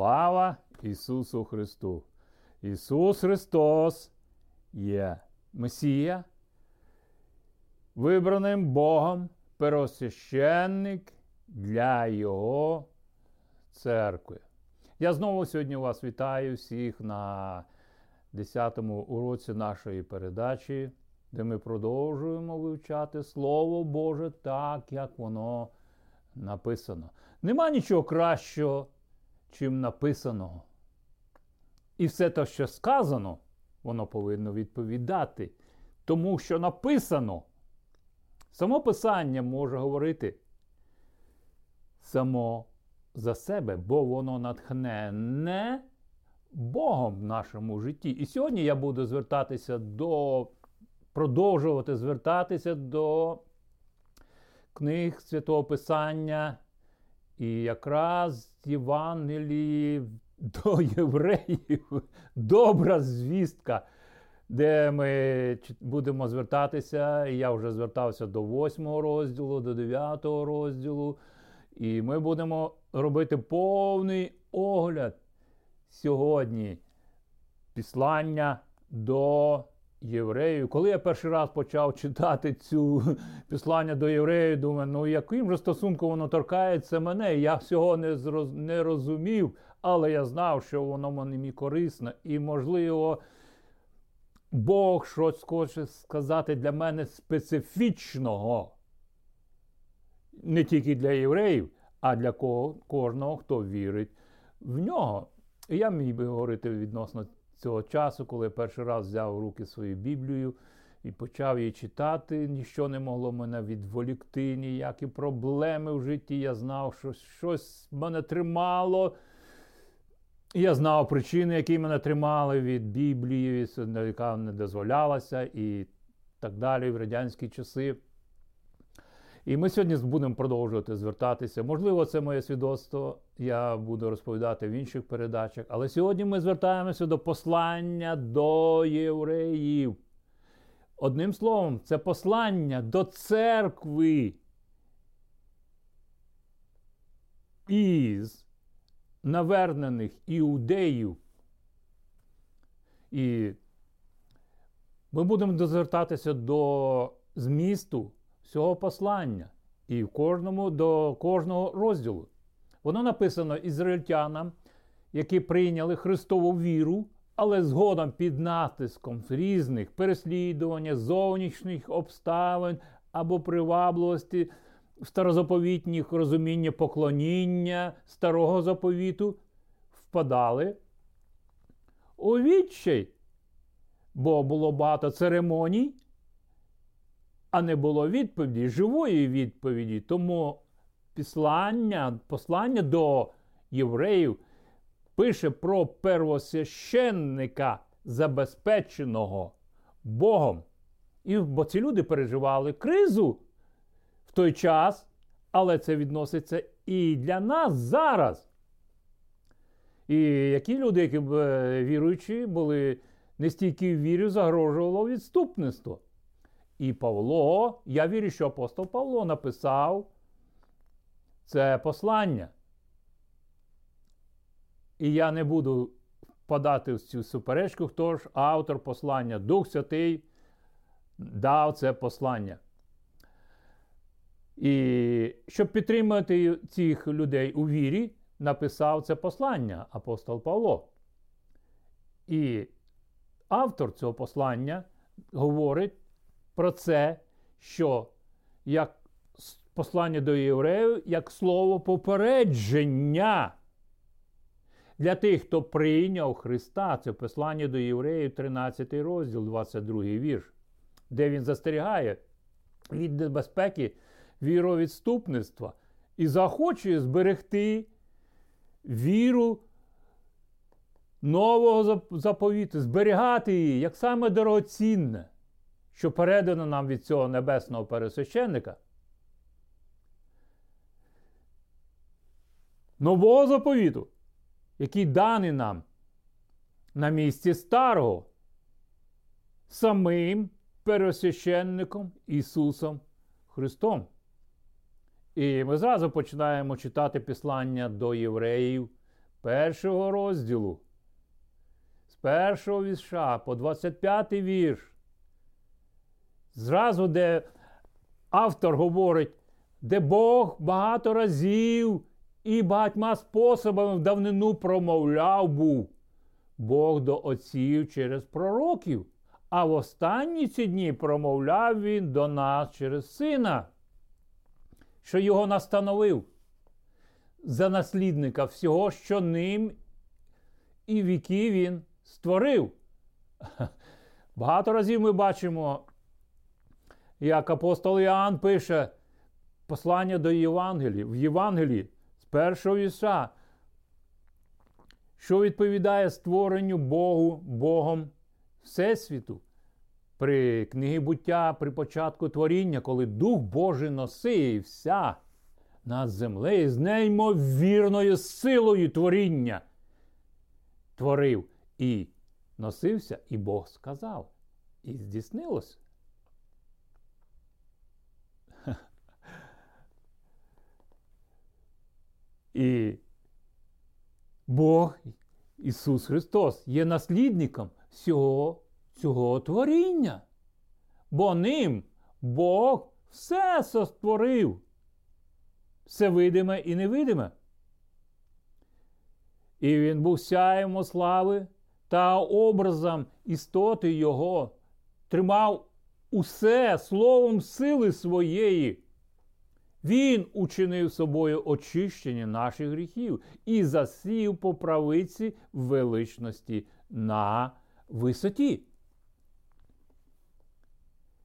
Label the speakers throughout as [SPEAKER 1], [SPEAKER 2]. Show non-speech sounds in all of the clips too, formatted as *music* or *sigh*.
[SPEAKER 1] Слава Ісусу Христу! Ісус Христос є Месія, вибраним Богом первосвященник для Його церкви. Я знову сьогодні вас вітаю всіх на 10-му уроці нашої передачі, де ми продовжуємо вивчати Слово Боже так, як воно написано. Нема нічого кращого, чим написаного. І все те, що сказано, воно повинно відповідати. Тому що написано. Само Писання може говорити само за себе, бо воно натхнене Богом в нашому житті. І сьогодні я буду звертатися до, продовжувати звертатися до книг Святого Писання і якраз Євангелії *laughs* до євреїв добра звістка, де ми будемо звертатися. Я вже звертався до 8 розділу, до 9 розділу. І ми будемо робити повний огляд сьогодні післання до євреїв. Коли я перший раз почав читати цю *laughs* післання до євреїв, думаю, ну яким же стосунком воно торкається мене? Я всього не зроз... не розумів, але я знав, що воно мені корисно. І, можливо, Бог щось хоче сказати для мене специфічного. Не тільки для євреїв, а для кожного, хто вірить в нього. І я міг би говорити відносно цього часу, коли я перший раз взяв в руки свою Біблію і почав її читати, ніщо не могло мене відволікти, ніякі проблеми в житті. Я знав, що щось мене тримало. Я знав причини, які мене тримали від Біблії, яка не дозволялася, і так далі в радянські часи. І ми сьогодні будемо продовжувати звертатися. Можливо, це моє свідоцтво, я буду розповідати в інших передачах. Але сьогодні ми звертаємося до послання до євреїв. Одним словом, це послання до церкви. Із навернених іудеїв. І ми будемо дозвертатися до змісту всього послання і в кожному до кожного розділу. Воно написано ізраїльтянам, які прийняли Христову віру, але згодом під натиском різних переслідувань, зовнішніх обставин або привабливості старозаповітніх розуміння поклоніння старого заповіту впадали у відчай, бо було багато церемоній а не було відповіді, живої відповіді. Тому післання, послання до євреїв пише про первосвященника, забезпеченого Богом. І, Бо ці люди переживали кризу в той час, але це відноситься і для нас зараз. І які люди, які е, віруючі, були не стільки в вірі, загрожувало відступництво. І Павло, я вірю, що апостол Павло написав це послання. І я не буду впадати в цю суперечку, хто ж автор послання, Дух Святий дав це послання. І щоб підтримати цих людей у вірі, написав це послання апостол Павло. І автор цього послання говорить про це, що як послання до євреїв, як слово попередження для тих, хто прийняв Христа. Це послання до євреїв, 13 розділ, 22 вірш, де він застерігає від небезпеки віровідступництва і захочує зберегти віру. Нового заповіту, зберігати її як саме дорогоцінне що передано нам від цього небесного пересвященника, нового заповіту, який даний нам на місці старого, самим пересвященником Ісусом Христом. І ми зразу починаємо читати післання до євреїв першого розділу, з першого вірша по 25 вірш. Зразу, де автор говорить, де Бог багато разів і багатьма способами в давнину промовляв був Бог до отців через пророків, а в останні ці дні промовляв він до нас через сина, що його настановив за наслідника всього, що ним і віки він створив. *laughs* Багато разів ми бачимо, як апостол Іоанн пише послання до Євангелії, в Євангелії з першого віса, що відповідає створенню Богу, Богом Всесвіту. При книгі буття, при початку творіння, коли Дух Божий носився над землею з неймовірною силою творіння творив і носився, і Бог сказав. І здійснилось. І Бог, Ісус Христос, є наслідником всього цього творіння. Бо ним Бог все состворив, все видиме і невидиме. І він був сяєм слави та образом істоти Його, тримав усе словом сили своєї. Він учинив собою очищення наших гріхів і засів по правиці величності на висоті.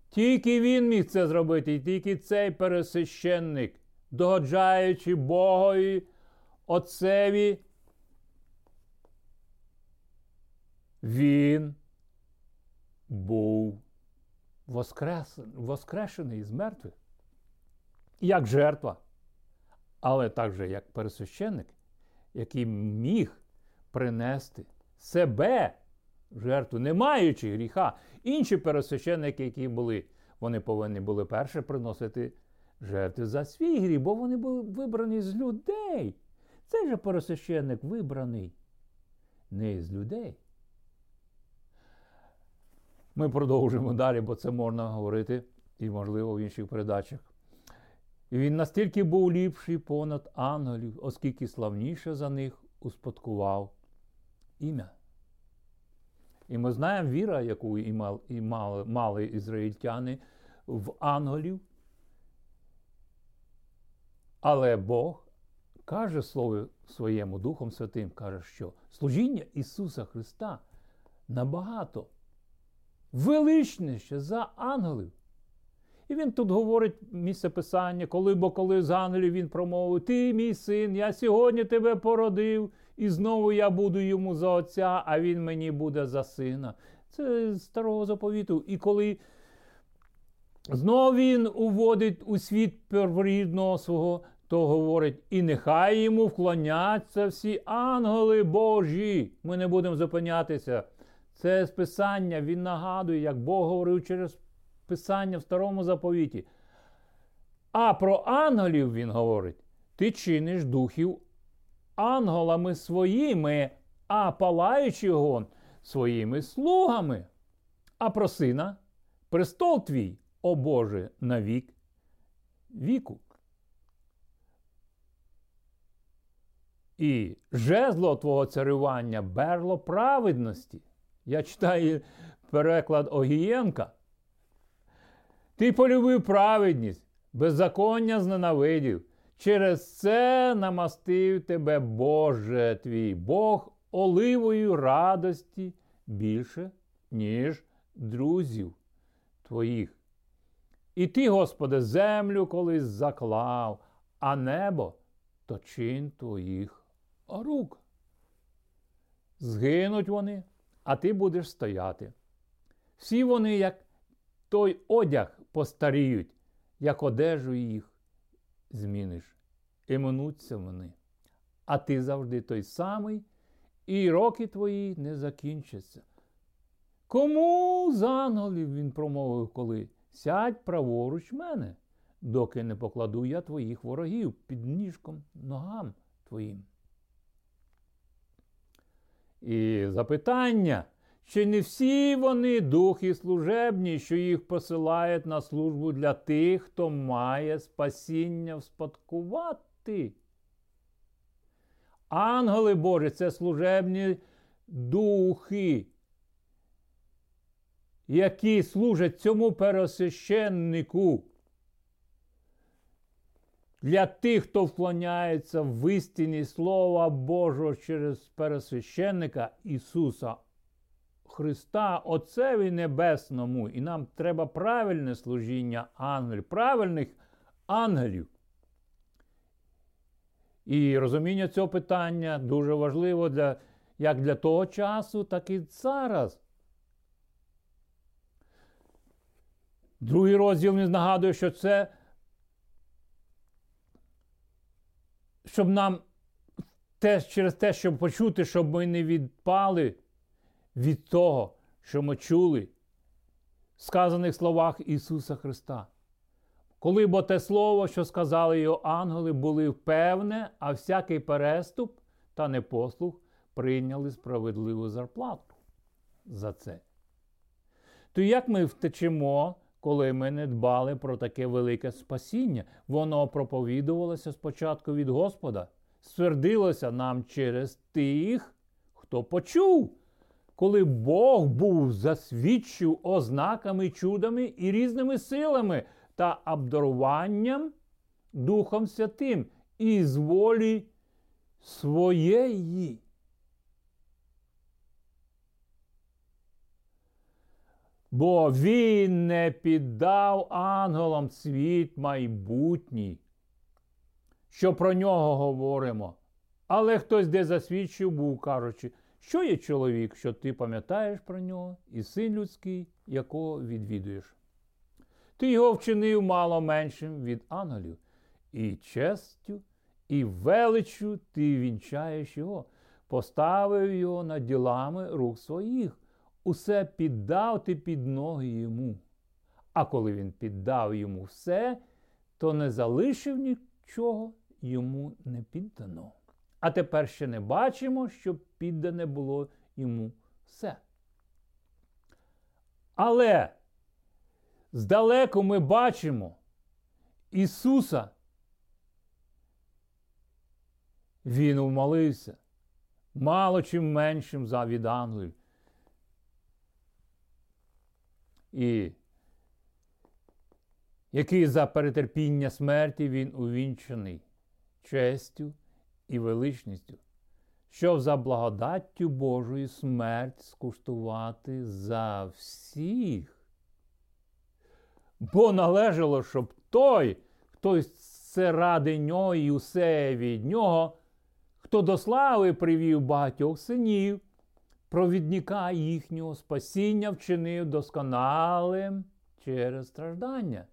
[SPEAKER 1] Тільки він міг це зробити, і тільки цей пересвященник, догоджаючи Богові, Отцеві, він був воскрешений з мертвих як жертва, але також як пересвященник, який міг принести себе жертву, не маючи гріха. Інші пересвященники, які були, вони повинні були перше приносити жертви за свій гріх, бо вони були вибрані з людей. Цей же пересвященник вибраний не з людей. Ми продовжимо далі, бо це можна говорити і, можливо, в інших передачах. І він настільки був ліпший понад ангелів, оскільки славніше за них успадкував ім'я. І ми знаємо віра, яку і мали, мали ізраїльтяни в ангелів. Але Бог каже слово своєму Духом Святим, каже, що служіння Ісуса Христа набагато величніше за ангелів. І він тут говорить місце писання, коли бо коли з ангелів він промовив: Ти, мій син, я сьогодні тебе породив, і знову я буду йому за отця, а він мені буде за сина. Це з старого заповіту. І коли знову він уводить у світ перворідного свого, то говорить: і нехай йому вклоняться всі ангели Божі. Ми не будемо зупинятися. Це списання, він нагадує, як Бог говорив через Писання в старому заповіті. А про ангелів він говорить: ти чиниш духів ангелами своїми, а палаючи гон своїми слугами. А про сина престол твій, о Боже, навік віку. І жезло твого царювання берло праведності. Я читаю переклад Огієнка. Ти полюбив праведність, беззаконня зненавидів. Через це намастив тебе, Боже твій Бог, оливою радості більше, ніж друзів твоїх. І ти, Господи, землю колись заклав, а небо то чин твоїх рук. Згинуть вони, а ти будеш стояти. Всі вони, як той одяг постаріють, як одежу їх зміниш. І минуться вони. А ти завжди той самий, і роки твої не закінчаться. Кому з ангелів він промовив коли? Сядь праворуч мене, доки не покладу я твоїх ворогів під ніжком ногам твоїм. І запитання, чи не всі вони духи служебні, що їх посилають на службу для тих, хто має спасіння вспадкувати? Ангели Божі це служебні духи, які служать цьому пересвященнику. Для тих, хто вклоняється в істині Слова Божого через пересвященника Ісуса Христа, Отцеві Небесному. І нам треба правильне служіння ангелів, правильних ангелів. І розуміння цього питання дуже важливо для, як для того часу, так і зараз. Другий розділ не нагадує, що це, щоб нам те, через те, щоб почути, щоб ми не відпали від того, що ми чули в сказаних словах Ісуса Христа. Коли бо те слово, що сказали його ангели, були впевне, а всякий переступ та непослух прийняли справедливу зарплату за це. То як ми втечемо, коли ми не дбали про таке велике спасіння? Воно проповідувалося спочатку від Господа, ствердилося нам через тих, хто почув, коли Бог був засвідчив ознаками, чудами і різними силами та обдаруванням Духом Святим і з волі своєї. Бо він не піддав ангелам світ майбутній, що про нього говоримо. Але хтось де засвідчив був, кажучи, що є чоловік, що ти пам'ятаєш про нього, і син людський, якого відвідуєш. Ти його вчинив мало меншим від ангелів, і честю, і величчю ти вінчаєш його, поставив його над ділами рук своїх, усе піддав ти під ноги йому. А коли він піддав йому все, то не залишив нічого йому не піддано. А тепер ще не бачимо, щоб піддане було йому все. Але здалеку ми бачимо Ісуса. Він умолився мало чим меншим за від ангелів. І який за перетерпіння смерті він увінчений честю і величністю, щоб за благодаттю Божої смерть скуштувати за всіх. Бо належало, щоб той, хто це ради нього і усе від нього, хто до слави привів багатьох синів, провідника їхнього спасіння вчинив досконалим через страждання.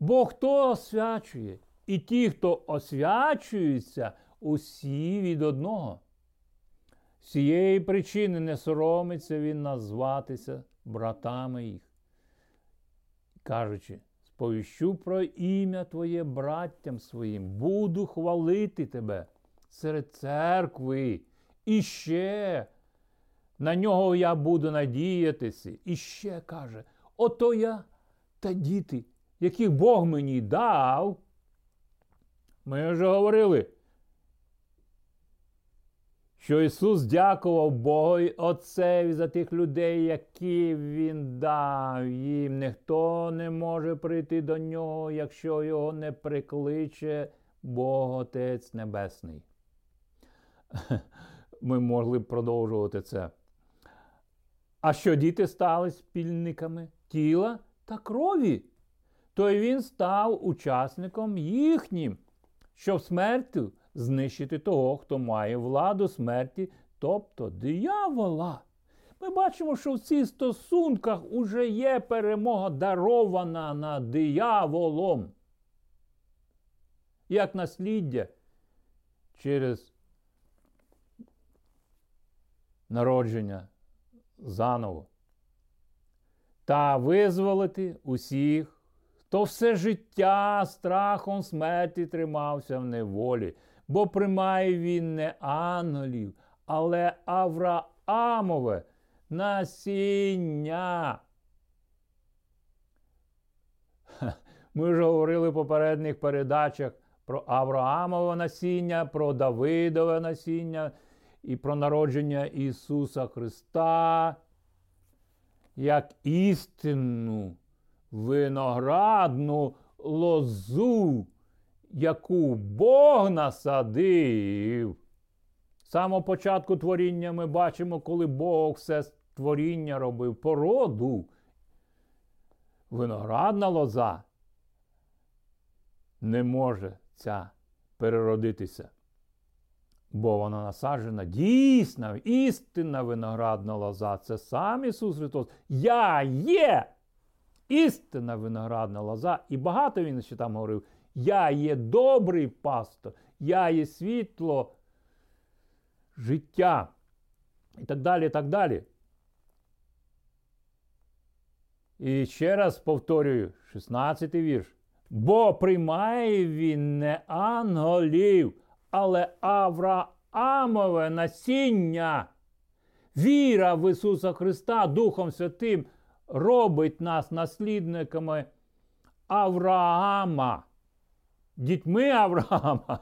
[SPEAKER 1] Бо хто освячує, і ті, хто освячуються, усі від одного. Цієї причини не соромиться він назватися братами їх, кажучи, сповіщу про ім'я Твоє браттям своїм, буду хвалити тебе серед церкви. І ще на нього я буду надіятися. І ще каже: ото я та діти, яких Бог мені дав. Ми вже говорили, що Ісус дякував Богу і Отцеві за тих людей, які Він дав їм. Ніхто не може прийти до нього, якщо його не прикличе Бог Отець Небесний. *laughs* Ми могли б продовжувати це. А що діти стали спільниками тіла та крові, то й він став учасником їхнім, щоб смертю знищити того, хто має владу смерті, тобто диявола. Ми бачимо, що в цих стосунках уже є перемога дарована над дияволом. Як насліддя через народження заново. Та визволити усіх, хто все життя страхом смерті тримався в неволі. бо приймає він не ангелів, але Авраамове насіння. Ми вже говорили в попередніх передачах про Авраамове насіння, про Давидове насіння і про народження Ісуса Христа як істинну виноградну лозу, яку Бог насадив. З самого початку творіння ми бачимо, коли Бог все творіння робив породу. Виноградна лоза не може ця переродитися, бо вона насаджена дійсна, істинна виноградна лоза. Це сам Ісус Христос. Я є істинна виноградна лоза. І багато він ще там говорив: Я є добрий пастор, я є світло життя. І так далі, і так далі. І ще раз повторюю, 16 вірш. Бо приймає він не анголів, але Авраамове насіння. Віра в Ісуса Христа Духом Святим робить нас наслідниками Авраама, дітьми Авраама.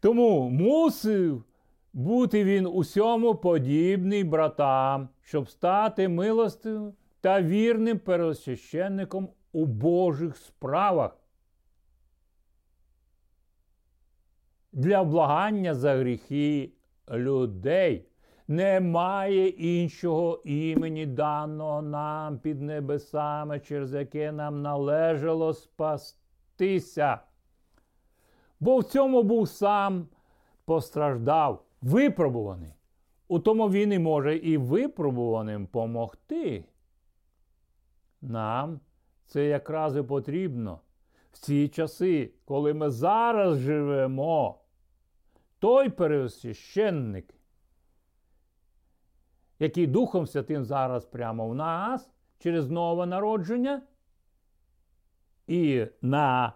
[SPEAKER 1] Тому мусив бути він усьому подібний братам, щоб стати милостивим та вірним пересвященником у Божих справах. Для вблагання за гріхи людей. Немає іншого імені даного нам під небесами, через яке нам належало спастися. Бо в цьому був сам постраждав, випробуваний. У тому він і може і випробуваним помогти. Нам це якраз і потрібно в ці часи, коли ми зараз живемо. Той пересвященник, який Духом Святим зараз прямо в нас через нове народження, і на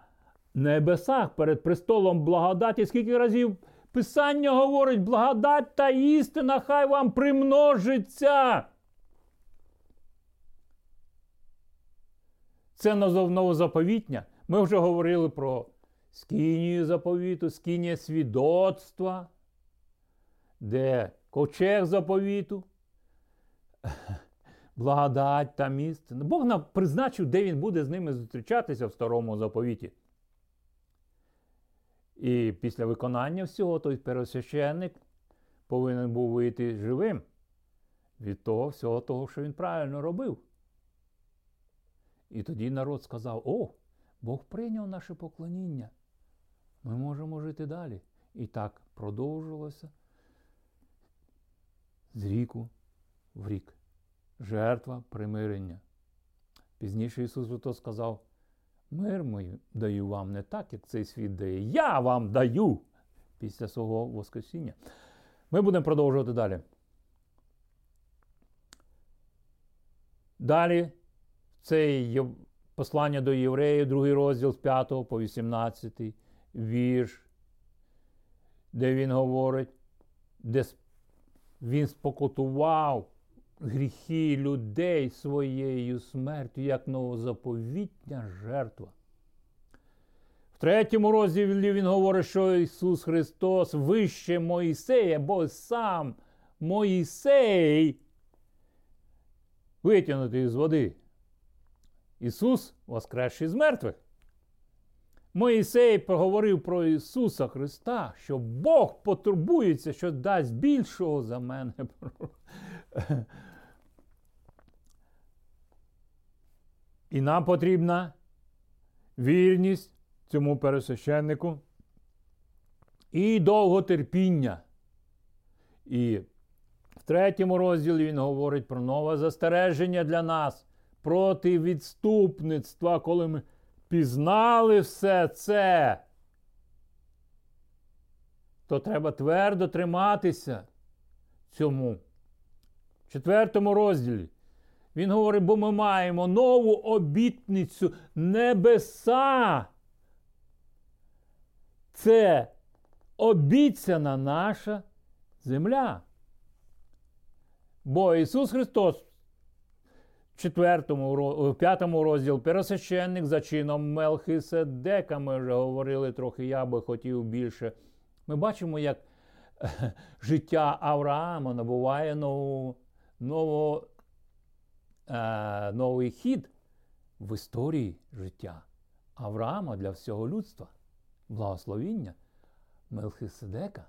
[SPEAKER 1] небесах перед престолом благодаті, скільки разів Писання говорить, благодать та істина, хай вам примножиться. Це новозаповітня. Ми вже говорили про скинію заповіту, скинія свідоцтва, де ковчег заповіту, благодать та місце. Бог нам призначив, де він буде з ними зустрічатися в старому заповіті. І після виконання всього той первосвященник повинен був вийти живим від того всього того, що він правильно робив. І тоді народ сказав: О, Бог прийняв наше поклоніння. Ми можемо жити далі. І так продовжилося з ріку в рік. Жертва примирення. Пізніше Ісус Христос сказав: Мир мій даю вам не так, як цей світ дає. Я вам даю після свого Воскресіння. Ми будемо продовжувати далі. Далі це послання до євреїв, другий розділ з 5 по 18 вірш, де він говорить, де він спокутував гріхи людей своєю смертю, як новозаповітня жертва. В третьому розділі він говорить, що Ісус Христос вище Моїсея, бо сам Моїсей витягнутий з води. Ісус воскресший з мертвих. Моїсей поговорив про Ісуса Христа, що Бог потурбується, що дасть більшого за мене. І нам потрібна вірність цьому пересвященнику і довготерпіння. І в третьому розділі він говорить про нове застереження для нас проти відступництва, коли ми пізнали все це, то треба твердо триматися цьому. В четвертому розділі він говорить, бо ми маємо нову обітницю небеса. це обіцяна наша земля. Бо Ісус Христос в 4, в 5 розділ пересвященник за чином Мелхиседека, ми вже говорили трохи, я би хотів більше. Ми бачимо, як *laughs* життя Авраама набуває нову, нову, е, новий хід в історії життя Авраама для всього людства, благословіння Мелхиседека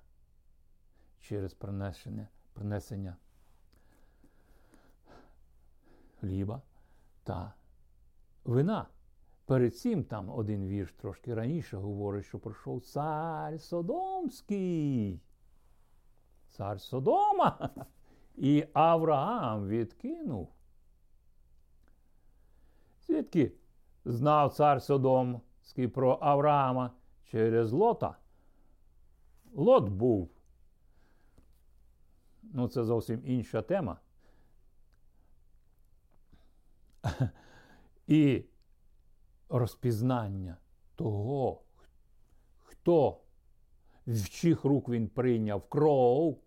[SPEAKER 1] через принесення, принесення хліба та вина. Перед цим там один вірш трошки раніше говорить, що пройшов цар Содомський. Цар Содома. *laughs* І Авраам відкинув. Звідки знав цар Содомський про Авраама через Лота? Лот був. Ну, це зовсім інша тема. І розпізнання того, хто з чих рук він прийняв кров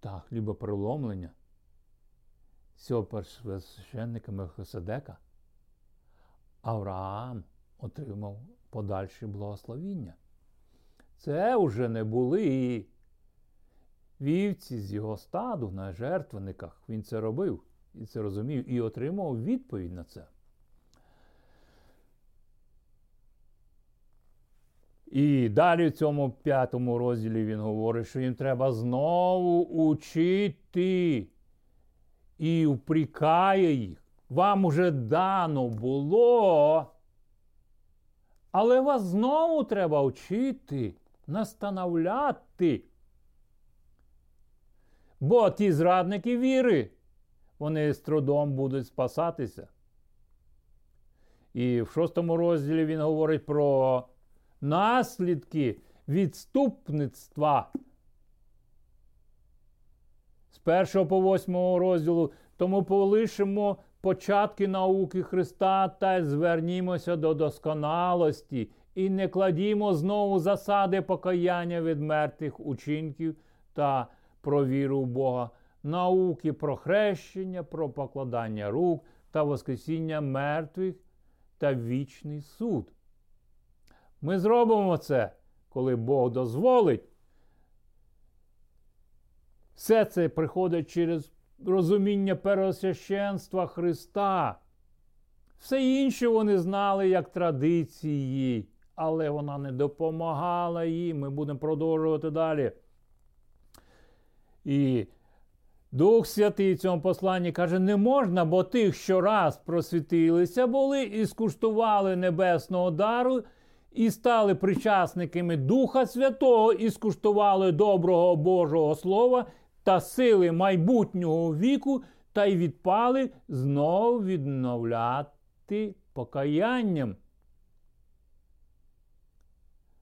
[SPEAKER 1] та хлібопереломлення цього першосвященника Мелхиседека, Авраам отримав подальше благословіння. Це вже не були вівці з його стаду на жертвенниках. Він це робив і це розумів, і отримав відповідь на це. І далі в цьому п'ятому розділі він говорить, що їм треба знову учити і упрікає їх. Вам уже дано було, але вас знову треба вчити, настановляти. Бо ті зрадники віри, вони з трудом будуть спасатися. І в шостому розділі він говорить про наслідки відступництва. З першого по восьмого розділу тому полишимо початки науки Христа та звернімося до досконалості і не кладімо знову засади покаяння від мертвих учинків та про віру в Бога, науки про хрещення, про покладання рук та Воскресіння мертвих та вічний суд. Ми зробимо це, коли Бог дозволить. Все це приходить через розуміння первосвященства Христа. Все інше вони знали як традиції, але вона не допомагала їм. Ми будемо продовжувати далі. І Дух Святий в цьому посланні каже, не можна, бо тих, що раз просвітилися, були і скуштували небесного дару, і стали причасниками Духа Святого, і скуштували доброго Божого Слова та сили майбутнього віку, та й відпали знов відновляти покаянням.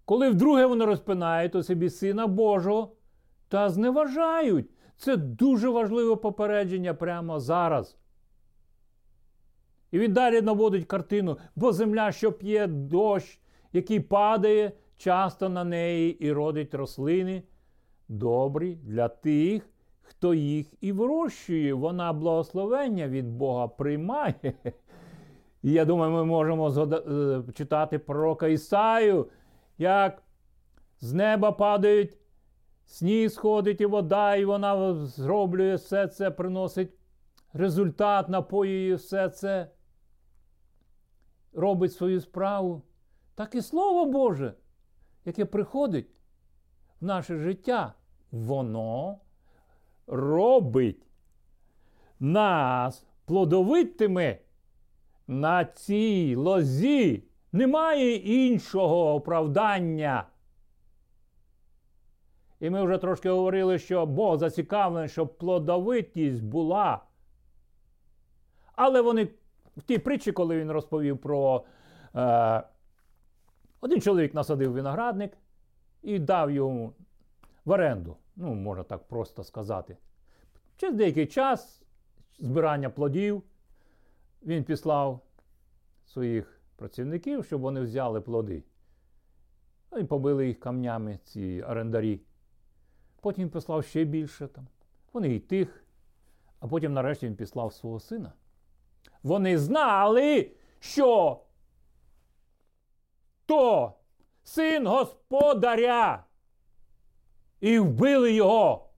[SPEAKER 1] Коли вдруге вони розпинають у собі Сина Божого та зневажають. Це дуже важливе попередження прямо зараз. І він далі наводить картину, бо земля, що п'є дощ, який падає часто на неї і родить рослини, добрі для тих, хто їх і вирощує. Вона благословення від Бога приймає. І я думаю, ми можемо е, читати пророка Ісаю, як з неба падають сніг сходить і вода, і вона зроблює все це, приносить результат, напоює все це, робить свою справу. Так і Слово Боже, яке приходить в наше життя, воно робить нас плодовитими на цій лозі. Немає іншого оправдання. І ми вже трошки говорили, що Бог зацікавлений, щоб плодовитість була. Але вони в тій притчі, коли він розповів про е, один чоловік насадив виноградник і дав йому в оренду. Ну, можна так просто сказати. Через деякий час збирання плодів він післав своїх працівників, щоб вони взяли плоди. І побили їх камнями ці орендарі. Потім послав ще більше там. Вони і тих, а потім нарешті він післав свого сина. Вони знали, що то син господаря. І вбили його.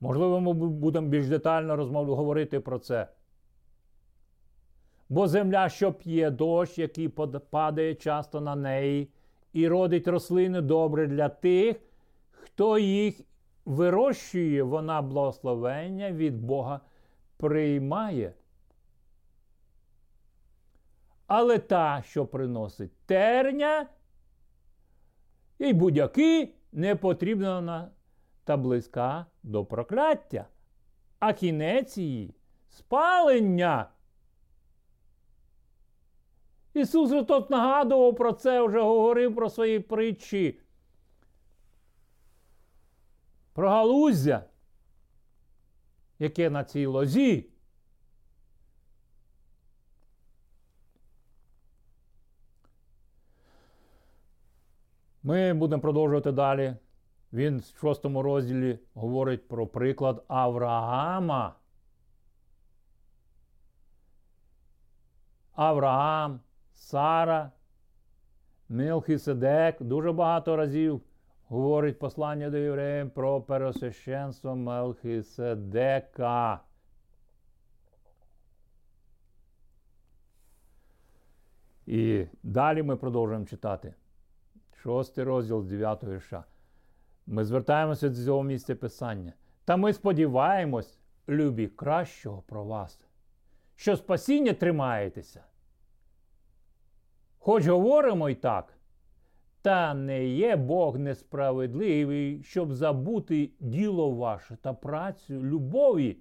[SPEAKER 1] Можливо, ми будемо більш детально розмовляти, говорити про це. Бо земля, що п'є дощ, який падає часто на неї, і родить рослини добре для тих, хто їх вирощує, вона благословення від Бога приймає. Але та, що приносить терня, і будь-які не потрібна та близька до прокляття, а кінець її спалення. Ісус Христос нагадував про це, вже говорив про свої притчі. Про галуздя, яке на цій лозі. Ми будемо продовжувати далі. Він в шостому розділі говорить про приклад Авраама. Авраам, Сара, Мелхиседек дуже багато разів говорить послання до євреїв про пересвященство Мелхиседека. І далі ми продовжуємо читати. Шостий розділ з 9 вірша. Ми звертаємося до цього місця Писання. Та ми сподіваємось, любі, кращого про вас, що спасіння тримаєтеся. Хоч говоримо й так, та не є Бог несправедливий, щоб забути діло ваше та працю любові,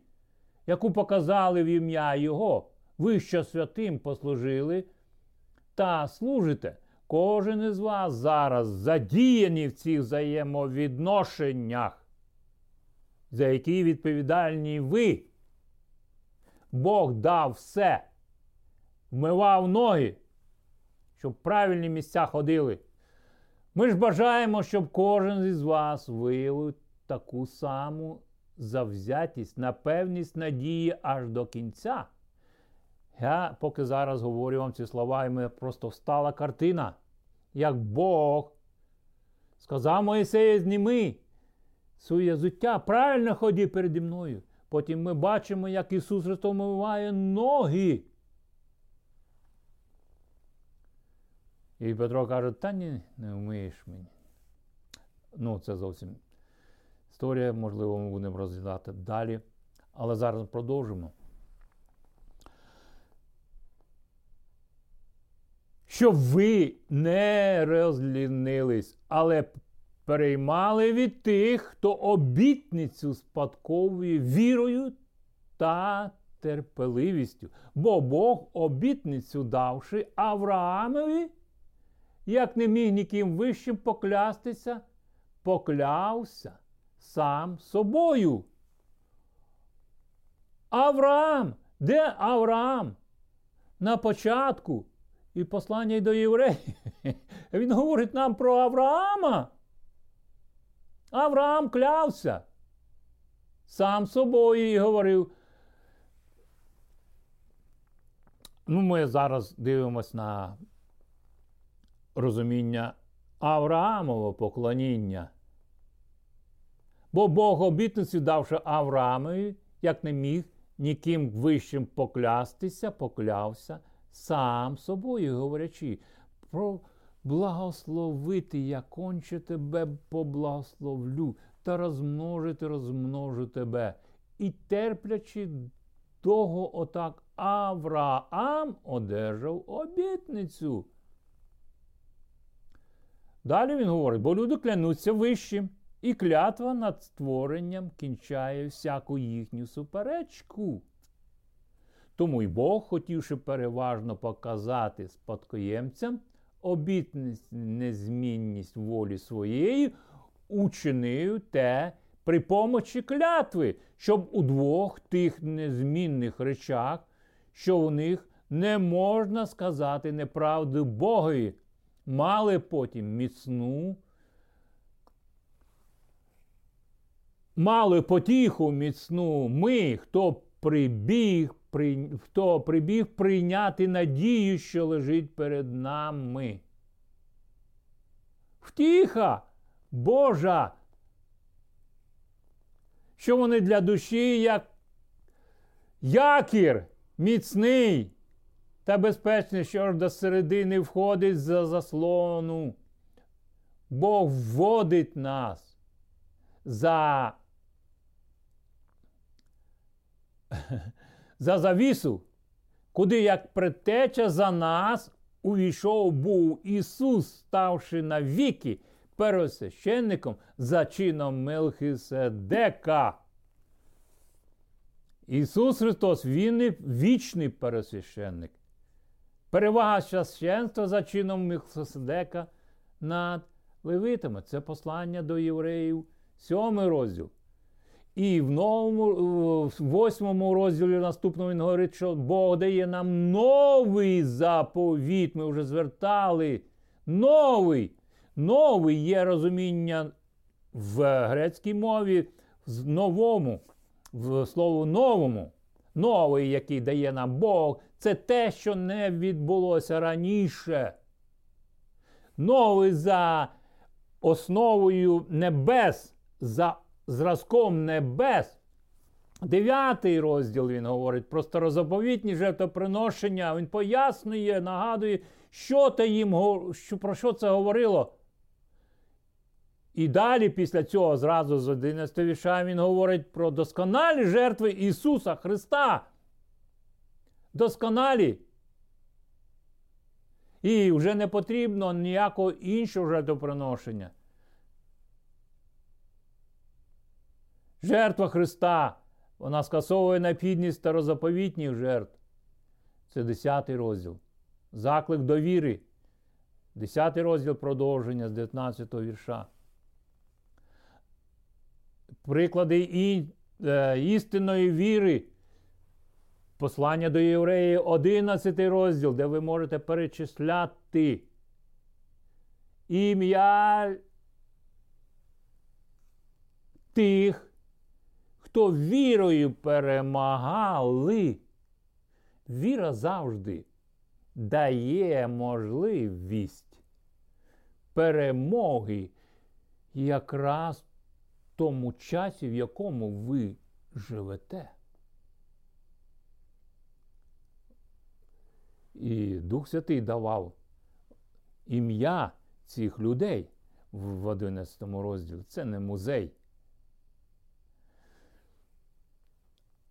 [SPEAKER 1] яку показали в ім'я Його, ви що святим послужили та служите. Кожен із вас зараз задіяний в цих взаємовідношеннях, за які відповідальні ви. Бог дав все, вмивав ноги, щоб правильні місця ходили. Ми ж бажаємо, щоб кожен із вас виявив таку саму завзятість, напевність надії аж до кінця. Я поки зараз говорю вам ці слова, і мене просто встала картина як Бог. Сказав Моїсея, зніми своє зуття, правильно ході переді мною. Потім ми бачимо, як Ісус Христос омиває ноги. І Петро каже, та ні, не вмиєш мені. Ну, це зовсім історія, можливо, ми будемо розглядати далі. Але зараз продовжимо. Щоб ви не розлінились, але переймали від тих, хто обітницю спадковує вірою та терпеливістю. Бо Бог обітницю давши Авраамові, як не міг ніким вищим поклястися, поклявся сам собою. Авраам, де Авраам? На початку і послання й до євреїв. *laughs* Він говорить нам про Авраама. Авраам клявся. Сам собою і говорив. Ну, Ми зараз дивимось на розуміння Авраамового поклоніння. Бо Бог обітницю давши Авраамові, як не міг ніким вищим поклястися, поклявся сам собою, говорячи, про благословити я конче тебе поблагословлю та розмножити, розмножу тебе. І терплячи того, отак Авраам одержав обітницю. Далі він говорить, бо люди клянуться вищим, і клятва над створенням кінчає всяку їхню суперечку. Тому й Бог, хотівши переважно показати спадкоємцям обітність незмінність волі своєї, учинив те при помочі клятви, щоб у двох тих незмінних речах, що у них Не можна сказати неправду Богові. Мали потім міцну, мали потіху міцну ми, хто прибіг, при, хто прибіг прийняти надію, що лежить перед нами. Втіха Божа, що вони для душі як якір міцний та безпечний, що ж до середини входить за заслону. Бог вводить нас за за завісу, куди як предтеча за нас увійшов був Ісус, ставши навіки первосвященником за чином Мелхиседека. Ісус Христос, Він вічний пересвященник. Перевага священства за чином Мелхиседека над левитами. Це послання до євреїв, сьомий розділ. І в новому, восьмому розділі наступному він говорить, що Бог дає нам новий заповіт. Ми вже звертали. Новий. Новий є розуміння в грецькій мові в новому, в слову новому. Новий, який дає нам Бог, це те, що не відбулося раніше. Новий за основою небес. за зразком небес. Дев'ятий розділ він говорить про старозаповітні жертвоприношення. Він пояснює, нагадує, що та їм, що, про що це говорило. І далі, після цього, зразу з 11 віша, він говорить про досконалі жертви Ісуса Христа. Досконалі. І вже не потрібно ніякого іншого жертвоприношення. Жертва Христа. Вона скасовує необхідність старозаповітніх жертв. Це 10 розділ. Заклик до віри. 10 розділ продовження з 19 вірша. Приклади і, е, істинної віри. Послання до євреїв 11 розділ, де ви можете перечисляти ім'я тих, хто вірою перемагали. Віра завжди дає можливість перемоги якраз в тому часі, в якому ви живете. І Дух Святий давав ім'я цих людей в 11 розділі. Це не музей.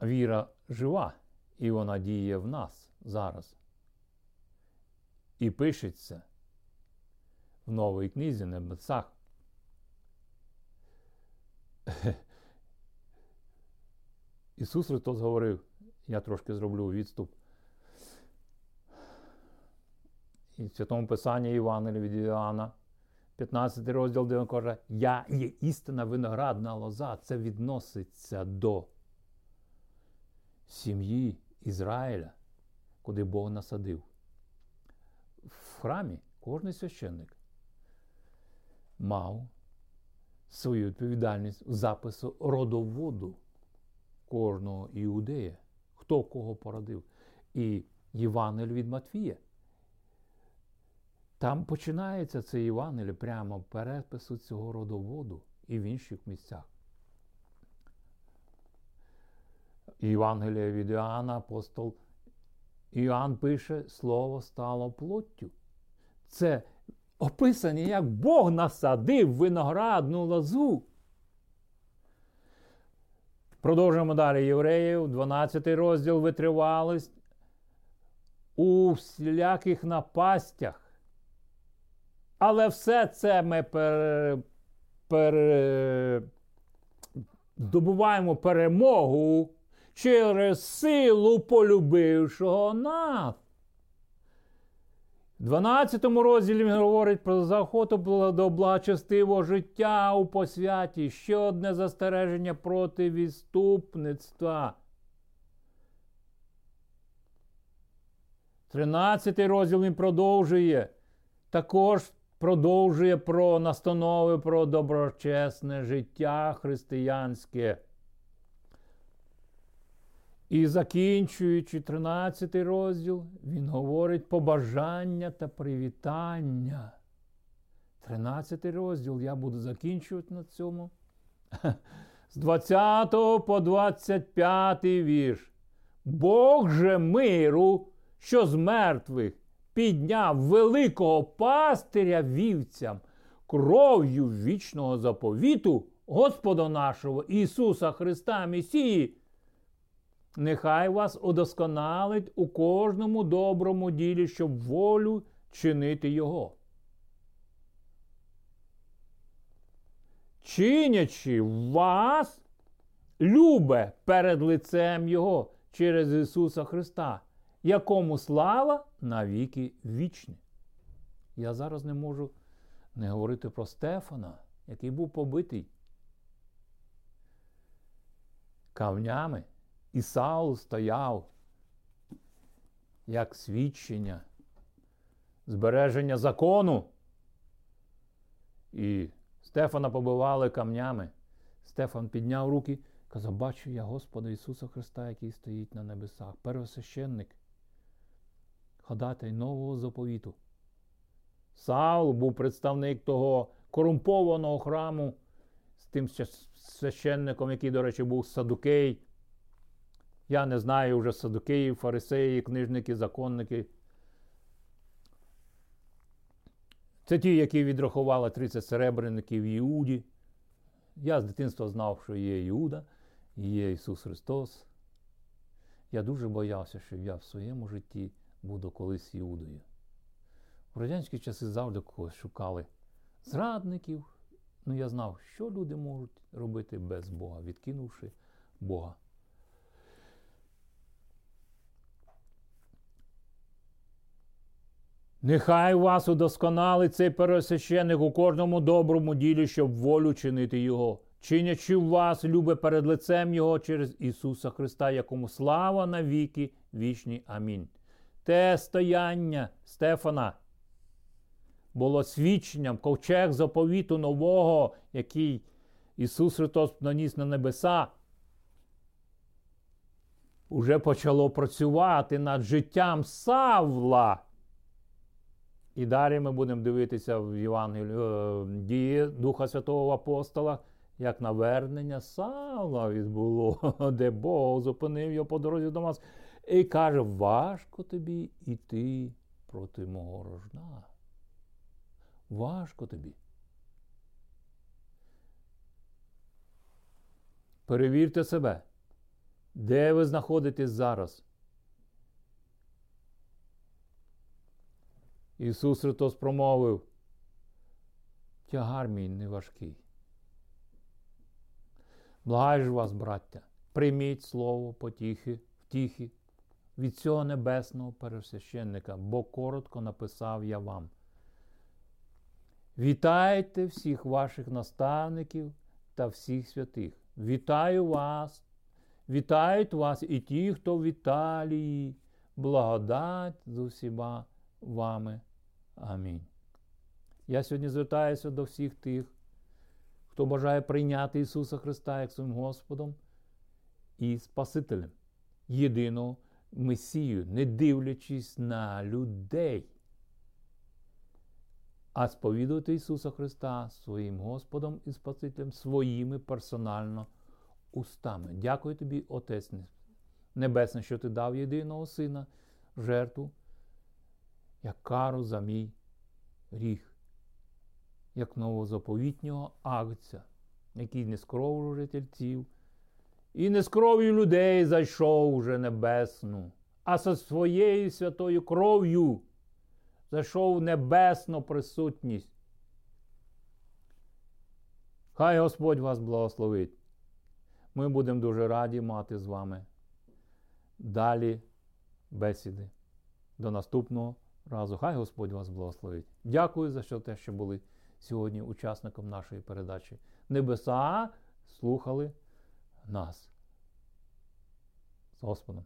[SPEAKER 1] Віра жива, і вона діє в нас зараз. І пишеться в новій книзі небесах. Ісус Христос говорив, я трошки зроблю відступ. І в Святому Писанні Івана від Іоанна, 15 розділ, де він каже, Я є істина виноградна лоза. Це відноситься до сім'ї Ізраїля, куди Бог насадив. В храмі кожен священник мав свою відповідальність в запису родоводу кожного іудея, хто кого породив. І Євангель від Матвія. Там починається це Євангеліє прямо перепису цього родоводу і в інших місцях. Євангелія від Іоанна, апостол Іоанн пише, слово стало плоттю. Це описання, як Бог насадив виноградну лозу. Продовжуємо далі євреїв, 12 розділ витривалість у всіляких напастях. Але все це ми пер, пер, здобуваємо перемогу через силу полюбившого нас. В 12 розділі він говорить про захоту до благочестивого життя у посвяті. Ще одне застереження проти відступництва. 13 розділ він продовжує. Також продовжує про настанови про доброчесне життя християнське. І закінчуючи 13 розділ, він говорить побажання та привітання. 13 розділ я буду закінчувати на цьому. З 20 по 25 вірш. Бог же миру, що з мертвих підняв великого пастиря вівцям, кров'ю вічного заповіту Господа нашого Ісуса Христа Месії. Нехай вас удосконалить у кожному доброму ділі, щоб волю чинити Його. Чинячи вас, любе перед лицем Його через Ісуса Христа, якому слава навіки вічні. Я зараз не можу не говорити про Стефана, який був побитий камнями. І Саул стояв як свідчення, збереження закону. І Стефана побивали камнями. Стефан підняв руки казав, бачу я Господа Ісуса Христа, який стоїть на небесах, первосвященник, ходатай нового заповіту. Саул був представник того корумпованого храму з тим священником, який, до речі, був Садукей. Я не знаю вже садукеїв, фарисеї, книжники, законники. Це ті, які відрахували 30 серебряників Іуді. Я з дитинства знав, що є Іуда, є Ісус Христос. Я дуже боявся, що я в своєму житті буду колись Іудою. В радянські часи завжди когось шукали зрадників. Ну я знав, що люди можуть робити без Бога, відкинувши Бога. Нехай вас удосконалить цей пересвященик у кожному доброму ділі, щоб волю чинити Його, чинячи вас, любе перед лицем Його через Ісуса Христа, якому слава навіки вічні. Амінь. Те стояння Стефана було свідченням ковчег заповіту нового, який Ісус Христос наніс на небеса. Уже почало працювати над життям Савла. І далі ми будемо дивитися в Євангелії е, дії Духа Святого Апостола, як навернення Савла відбуло, *laughs* де Бог зупинив його по дорозі до нас і каже: важко тобі йти проти мого рожна. Важко тобі. Перевірте себе, де ви знаходитесь зараз. Ісус Христос промовив, тягар мій не важкий. Благай ж вас, браття, прийміть слово потіхи, втіхи від цього небесного пересвященника, бо коротко написав я вам. Вітайте всіх ваших наставників та всіх святих. Вітаю вас, вітають вас і ті, хто в Італії, благодать з усіма вами. Амінь. Я сьогодні звертаюся до всіх тих, хто бажає прийняти Ісуса Христа як своїм Господом і Спасителем, єдиного Месію, не дивлячись на людей, а сповідувати Ісуса Христа своїм Господом і Спасителем своїми персонально устами. Дякую тобі, Отець Небесний, що ти дав єдиного Сина, жертву як кару за мій гріх, як новозаповітнього агця, який не з кров'ю жительців, і не з кров'ю людей зайшов уже небесну, а со своєю святою кров'ю зайшов в небесну присутність. Хай Господь вас благословить. Ми будемо дуже раді мати з вами далі бесіди. До наступного разу. Хай Господь вас благословить. Дякую за те, що були сьогодні учасником нашої передачі. Небеса слухали нас. З Господом.